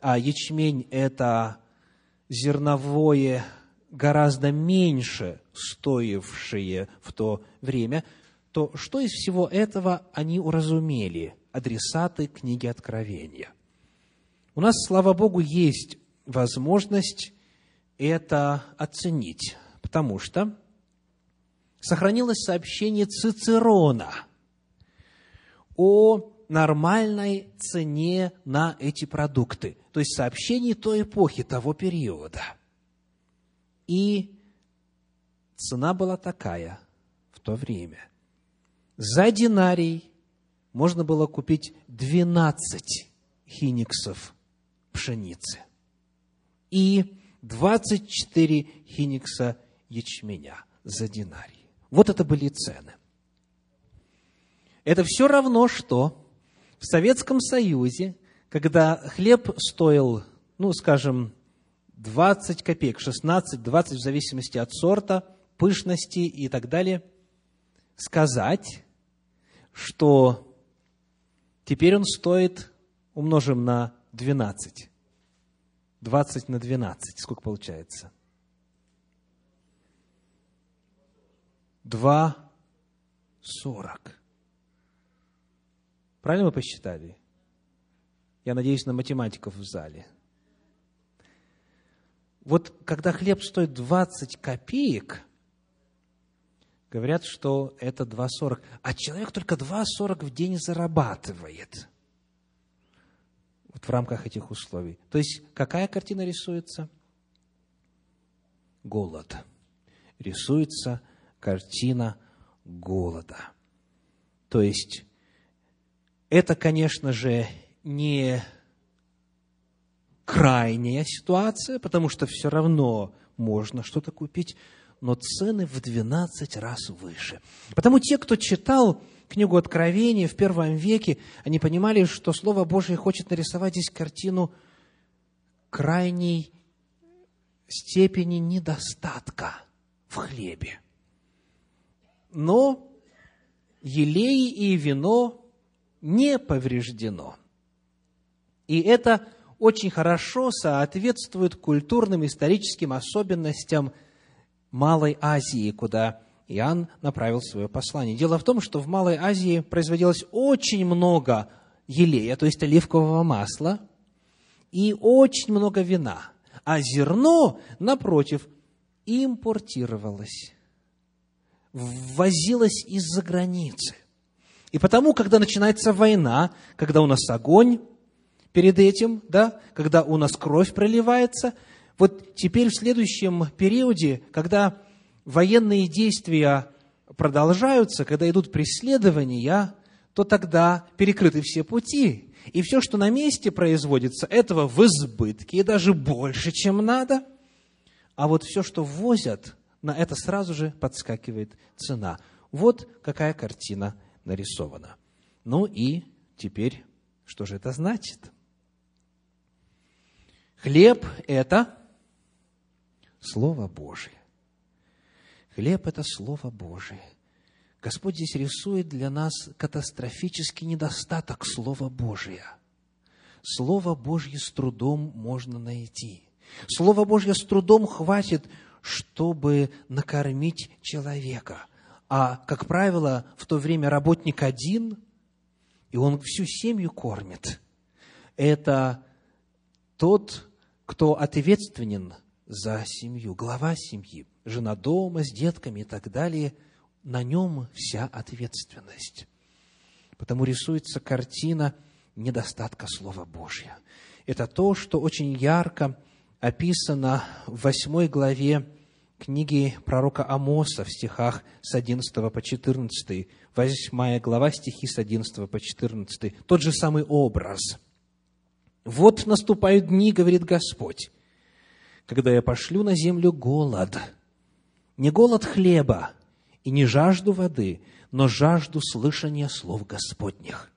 а ячмень – это зерновое гораздо меньше стоившие в то время, то что из всего этого они уразумели, адресаты книги Откровения? У нас, слава Богу, есть возможность это оценить, потому что сохранилось сообщение Цицерона о нормальной цене на эти продукты, то есть сообщение той эпохи, того периода – и цена была такая в то время. За динарий можно было купить 12 хиниксов пшеницы и 24 хиникса ячменя за динарий. Вот это были цены. Это все равно, что в Советском Союзе, когда хлеб стоил, ну, скажем, 20 копеек, 16, 20 в зависимости от сорта, пышности и так далее, сказать, что теперь он стоит, умножим на 12. 20 на 12, сколько получается? 2,40. Правильно мы посчитали? Я надеюсь на математиков в зале – вот когда хлеб стоит 20 копеек, говорят, что это 2,40. А человек только 2,40 в день зарабатывает. Вот в рамках этих условий. То есть, какая картина рисуется? голод. Рисуется картина голода. То есть, это, конечно же, не крайняя ситуация, потому что все равно можно что-то купить, но цены в 12 раз выше. Потому те, кто читал книгу Откровения в первом веке, они понимали, что Слово Божие хочет нарисовать здесь картину крайней степени недостатка в хлебе. Но елей и вино не повреждено. И это очень хорошо соответствует культурным историческим особенностям Малой Азии, куда Иоанн направил свое послание. Дело в том, что в Малой Азии производилось очень много елея, то есть оливкового масла, и очень много вина. А зерно, напротив, импортировалось, ввозилось из-за границы. И потому, когда начинается война, когда у нас огонь перед этим, да, когда у нас кровь проливается, вот теперь в следующем периоде, когда военные действия продолжаются, когда идут преследования, то тогда перекрыты все пути. И все, что на месте производится, этого в избытке, и даже больше, чем надо. А вот все, что ввозят, на это сразу же подскакивает цена. Вот какая картина нарисована. Ну и теперь, что же это значит? Хлеб – это Слово Божие. Хлеб – это Слово Божие. Господь здесь рисует для нас катастрофический недостаток Слова Божия. Слово Божье с трудом можно найти. Слово Божье с трудом хватит, чтобы накормить человека. А, как правило, в то время работник один, и он всю семью кормит. Это тот, кто ответственен за семью, глава семьи, жена дома с детками и так далее, на нем вся ответственность. Потому рисуется картина недостатка Слова Божьего. Это то, что очень ярко описано в восьмой главе книги пророка Амоса в стихах с 11 по 14. Восьмая глава, стихи с 11 по 14. Тот же самый образ. «Вот наступают дни, — говорит Господь, когда я пошлю на землю голод, не голод хлеба и не жажду воды, но жажду слышания слов Господних.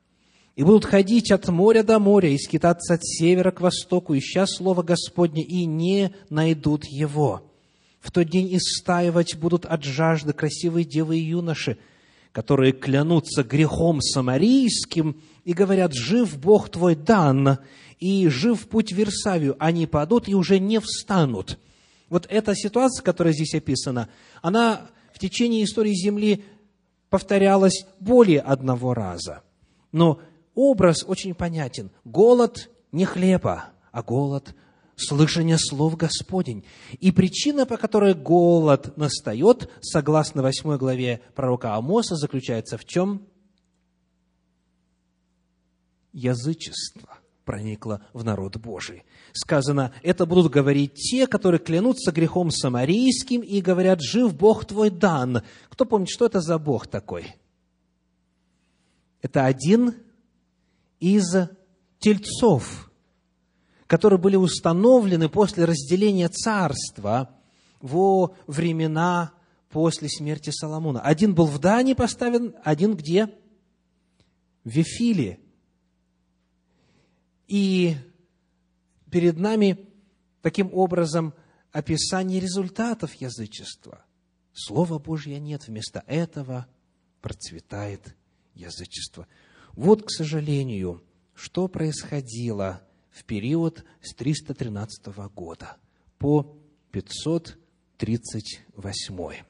И будут ходить от моря до моря и скитаться от севера к востоку, ища Слово Господне, и не найдут его. В тот день истаивать будут от жажды красивые девы и юноши, которые клянутся грехом самарийским и говорят, «Жив Бог твой дан, и жив путь в Версавию, они падут и уже не встанут. Вот эта ситуация, которая здесь описана, она в течение истории Земли повторялась более одного раза. Но образ очень понятен. Голод не хлеба, а голод слышания слов Господень. И причина, по которой голод настает, согласно 8 главе пророка Амоса, заключается в чем? Язычество проникло в народ Божий. Сказано, это будут говорить те, которые клянутся грехом самарийским и говорят, жив Бог твой дан. Кто помнит, что это за Бог такой? Это один из тельцов, которые были установлены после разделения царства во времена после смерти Соломона. Один был в Дании поставлен, один где? В Вифиле, и перед нами таким образом описание результатов язычества. Слова Божьего нет, вместо этого процветает язычество. Вот, к сожалению, что происходило в период с 313 года по 538.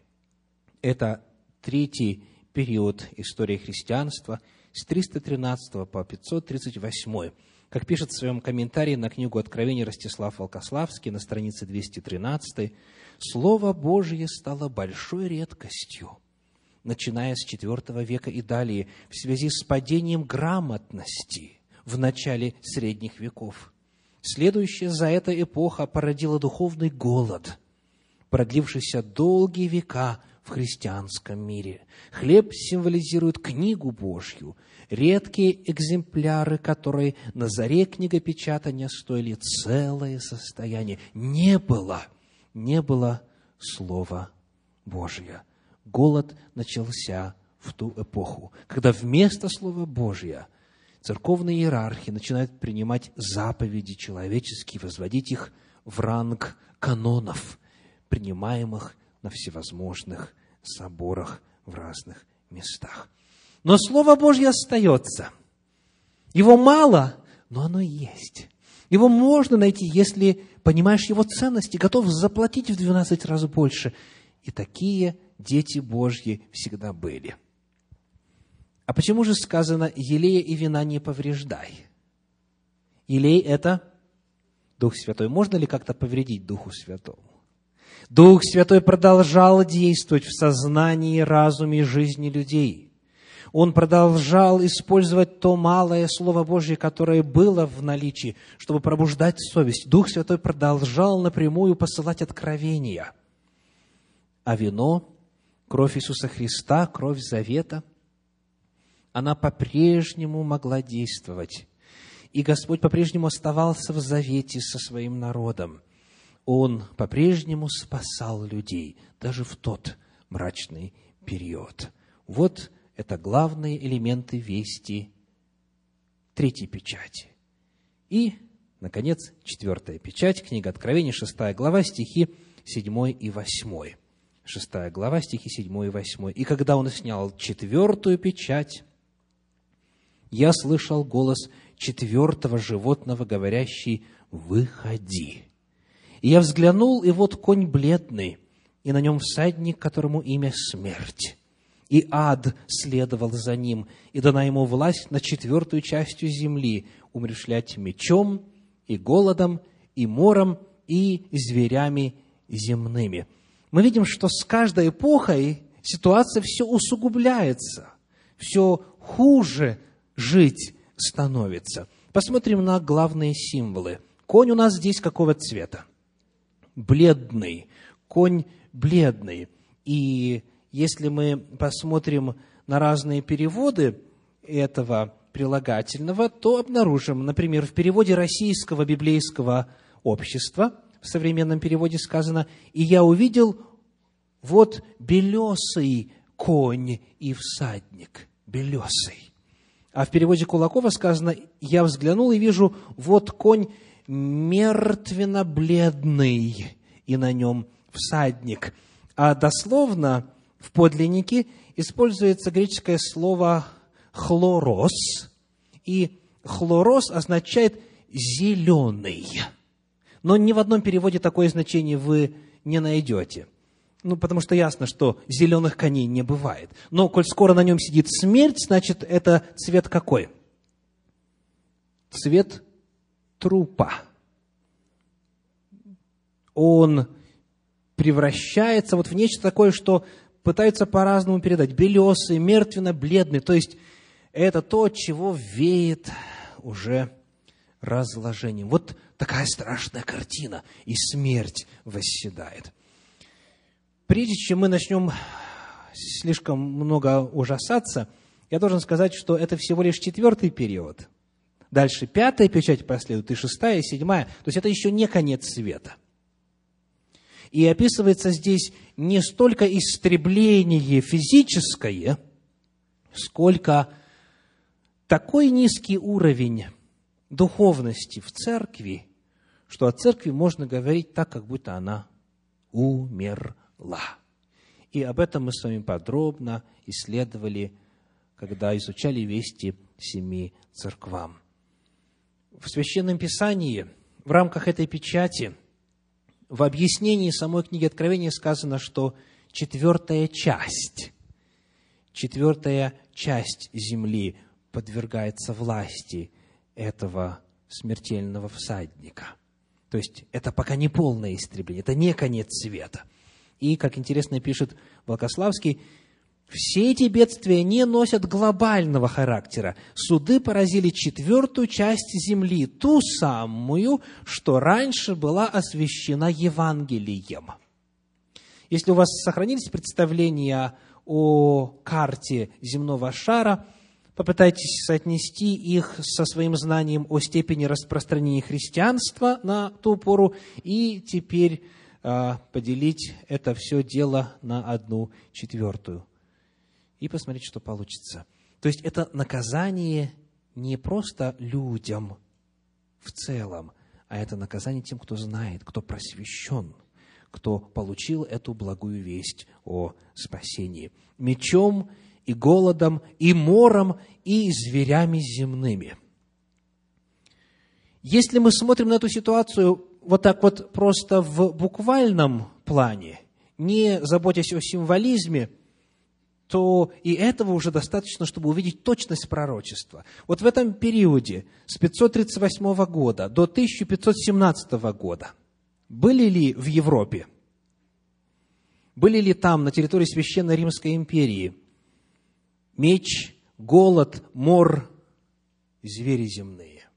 Это третий период истории христианства с 313 по 538. Как пишет в своем комментарии на книгу Откровения Ростислав Волкославский на странице 213, Слово Божье стало большой редкостью, начиная с IV века и далее, в связи с падением грамотности в начале средних веков. Следующая за это эпоха породила духовный голод, продлившийся долгие века в христианском мире. Хлеб символизирует книгу Божью, редкие экземпляры, которые на заре книгопечатания стоили целое состояние. Не было, не было Слова Божия. Голод начался в ту эпоху, когда вместо Слова Божия церковные иерархи начинают принимать заповеди человеческие, возводить их в ранг канонов, принимаемых на всевозможных соборах в разных местах. Но Слово Божье остается. Его мало, но оно есть. Его можно найти, если понимаешь его ценности, готов заплатить в 12 раз больше. И такие дети Божьи всегда были. А почему же сказано «елея и вина не повреждай»? Елей – это Дух Святой. Можно ли как-то повредить Духу Святому? Дух Святой продолжал действовать в сознании, разуме и жизни людей. Он продолжал использовать то малое Слово Божье, которое было в наличии, чтобы пробуждать совесть. Дух Святой продолжал напрямую посылать откровения. А вино, кровь Иисуса Христа, кровь Завета, она по-прежнему могла действовать. И Господь по-прежнему оставался в завете со своим народом – он по-прежнему спасал людей, даже в тот мрачный период. Вот это главные элементы вести третьей печати. И, наконец, четвертая печать, книга Откровения, шестая глава, стихи седьмой и восьмой. Шестая глава, стихи седьмой и восьмой. «И когда он снял четвертую печать, я слышал голос четвертого животного, говорящий, «Выходи». И я взглянул, и вот конь бледный, и на нем всадник, которому имя смерть. И ад следовал за ним, и дана ему власть на четвертую частью земли, умершлять мечом, и голодом, и мором, и зверями земными. Мы видим, что с каждой эпохой ситуация все усугубляется, все хуже жить становится. Посмотрим на главные символы. Конь у нас здесь какого цвета? бледный, конь бледный. И если мы посмотрим на разные переводы этого прилагательного, то обнаружим, например, в переводе российского библейского общества, в современном переводе сказано, «И я увидел вот белесый конь и всадник, белесый». А в переводе Кулакова сказано, «Я взглянул и вижу, вот конь мертвенно-бледный, и на нем всадник. А дословно в подлиннике используется греческое слово «хлорос», и «хлорос» означает «зеленый». Но ни в одном переводе такое значение вы не найдете. Ну, потому что ясно, что зеленых коней не бывает. Но, коль скоро на нем сидит смерть, значит, это цвет какой? Цвет трупа. Он превращается вот в нечто такое, что пытаются по-разному передать. Белесый, мертвенно-бледный. То есть, это то, чего веет уже разложением. Вот такая страшная картина, и смерть восседает. Прежде чем мы начнем слишком много ужасаться, я должен сказать, что это всего лишь четвертый период. Дальше пятая печать последует, и шестая, и седьмая. То есть это еще не конец света. И описывается здесь не столько истребление физическое, сколько такой низкий уровень духовности в церкви, что о церкви можно говорить так, как будто она умерла. И об этом мы с вами подробно исследовали, когда изучали вести семи церквам в Священном Писании, в рамках этой печати, в объяснении самой книги Откровения сказано, что четвертая часть, четвертая часть земли подвергается власти этого смертельного всадника. То есть это пока не полное истребление, это не конец света. И, как интересно пишет Волкославский, все эти бедствия не носят глобального характера. Суды поразили четвертую часть земли, ту самую, что раньше была освящена Евангелием. Если у вас сохранились представления о карте земного шара, попытайтесь соотнести их со своим знанием о степени распространения христианства на ту пору и теперь а, поделить это все дело на одну четвертую и посмотреть, что получится. То есть это наказание не просто людям в целом, а это наказание тем, кто знает, кто просвещен, кто получил эту благую весть о спасении. Мечом и голодом, и мором, и зверями земными. Если мы смотрим на эту ситуацию вот так вот просто в буквальном плане, не заботясь о символизме – то и этого уже достаточно, чтобы увидеть точность пророчества. Вот в этом периоде с 538 года до 1517 года были ли в Европе, были ли там, на территории Священной Римской империи, меч, голод, мор, звери земные?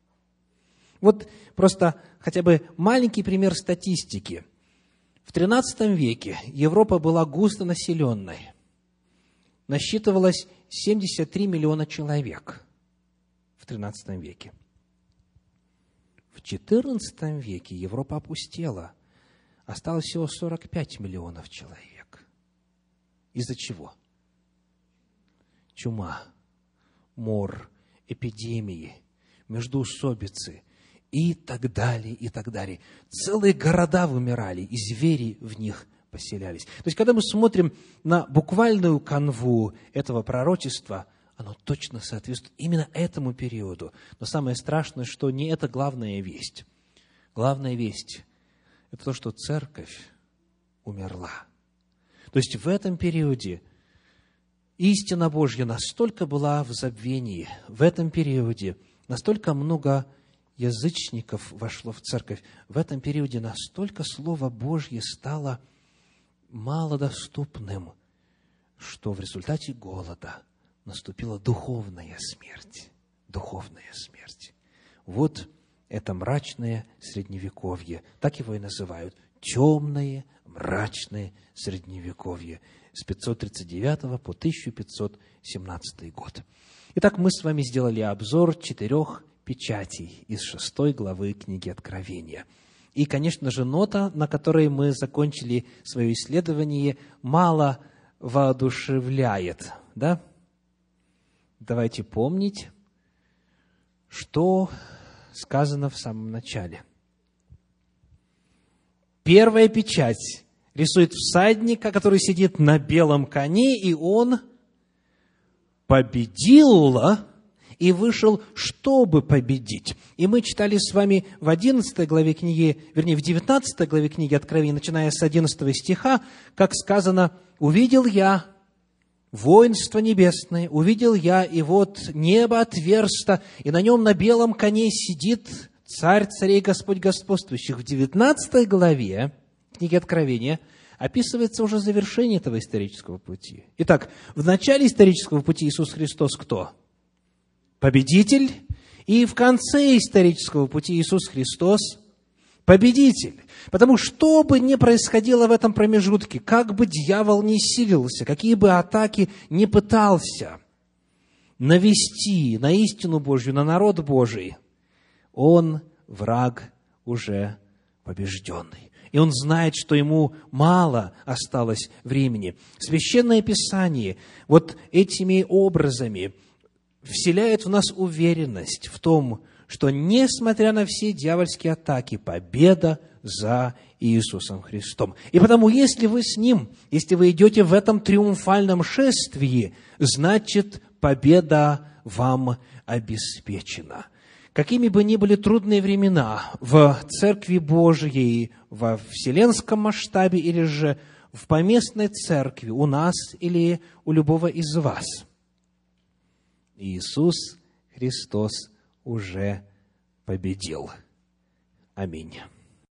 Вот просто хотя бы маленький пример статистики. В XIII веке Европа была густо населенной – насчитывалось 73 миллиона человек в XIII веке. В XIV веке Европа опустела. Осталось всего 45 миллионов человек. Из-за чего? Чума, мор, эпидемии, междуусобицы и так далее, и так далее. Целые города вымирали, и звери в них поселялись. То есть, когда мы смотрим на буквальную канву этого пророчества, оно точно соответствует именно этому периоду. Но самое страшное, что не это главная весть. Главная весть – это то, что церковь умерла. То есть в этом периоде истина Божья настолько была в забвении, в этом периоде настолько много язычников вошло в церковь, в этом периоде настолько Слово Божье стало – малодоступным, что в результате голода наступила духовная смерть. Духовная смерть. Вот это мрачное средневековье. Так его и называют. Темное, мрачное средневековье с 539 по 1517 год. Итак, мы с вами сделали обзор четырех печатей из шестой главы книги Откровения – и, конечно же, нота, на которой мы закончили свое исследование, мало воодушевляет. Да? Давайте помнить, что сказано в самом начале. Первая печать рисует всадника, который сидит на белом коне, и он победил и вышел, чтобы победить. И мы читали с вами в 11 главе книги, вернее, в 19 главе книги Откровения, начиная с 11 стиха, как сказано, «Увидел я воинство небесное, увидел я, и вот небо отверсто, и на нем на белом коне сидит царь царей Господь господствующих». В 19 главе книги Откровения описывается уже завершение этого исторического пути. Итак, в начале исторического пути Иисус Христос кто? – победитель, и в конце исторического пути Иисус Христос победитель. Потому что бы ни происходило в этом промежутке, как бы дьявол ни силился, какие бы атаки не пытался навести на истину Божью, на народ Божий, он враг уже побежденный. И он знает, что ему мало осталось времени. Священное Писание вот этими образами – вселяет в нас уверенность в том, что несмотря на все дьявольские атаки, победа за Иисусом Христом. И потому, если вы с Ним, если вы идете в этом триумфальном шествии, значит, победа вам обеспечена. Какими бы ни были трудные времена в Церкви Божьей, во вселенском масштабе или же в поместной церкви, у нас или у любого из вас – Иисус Христос уже победил. Аминь.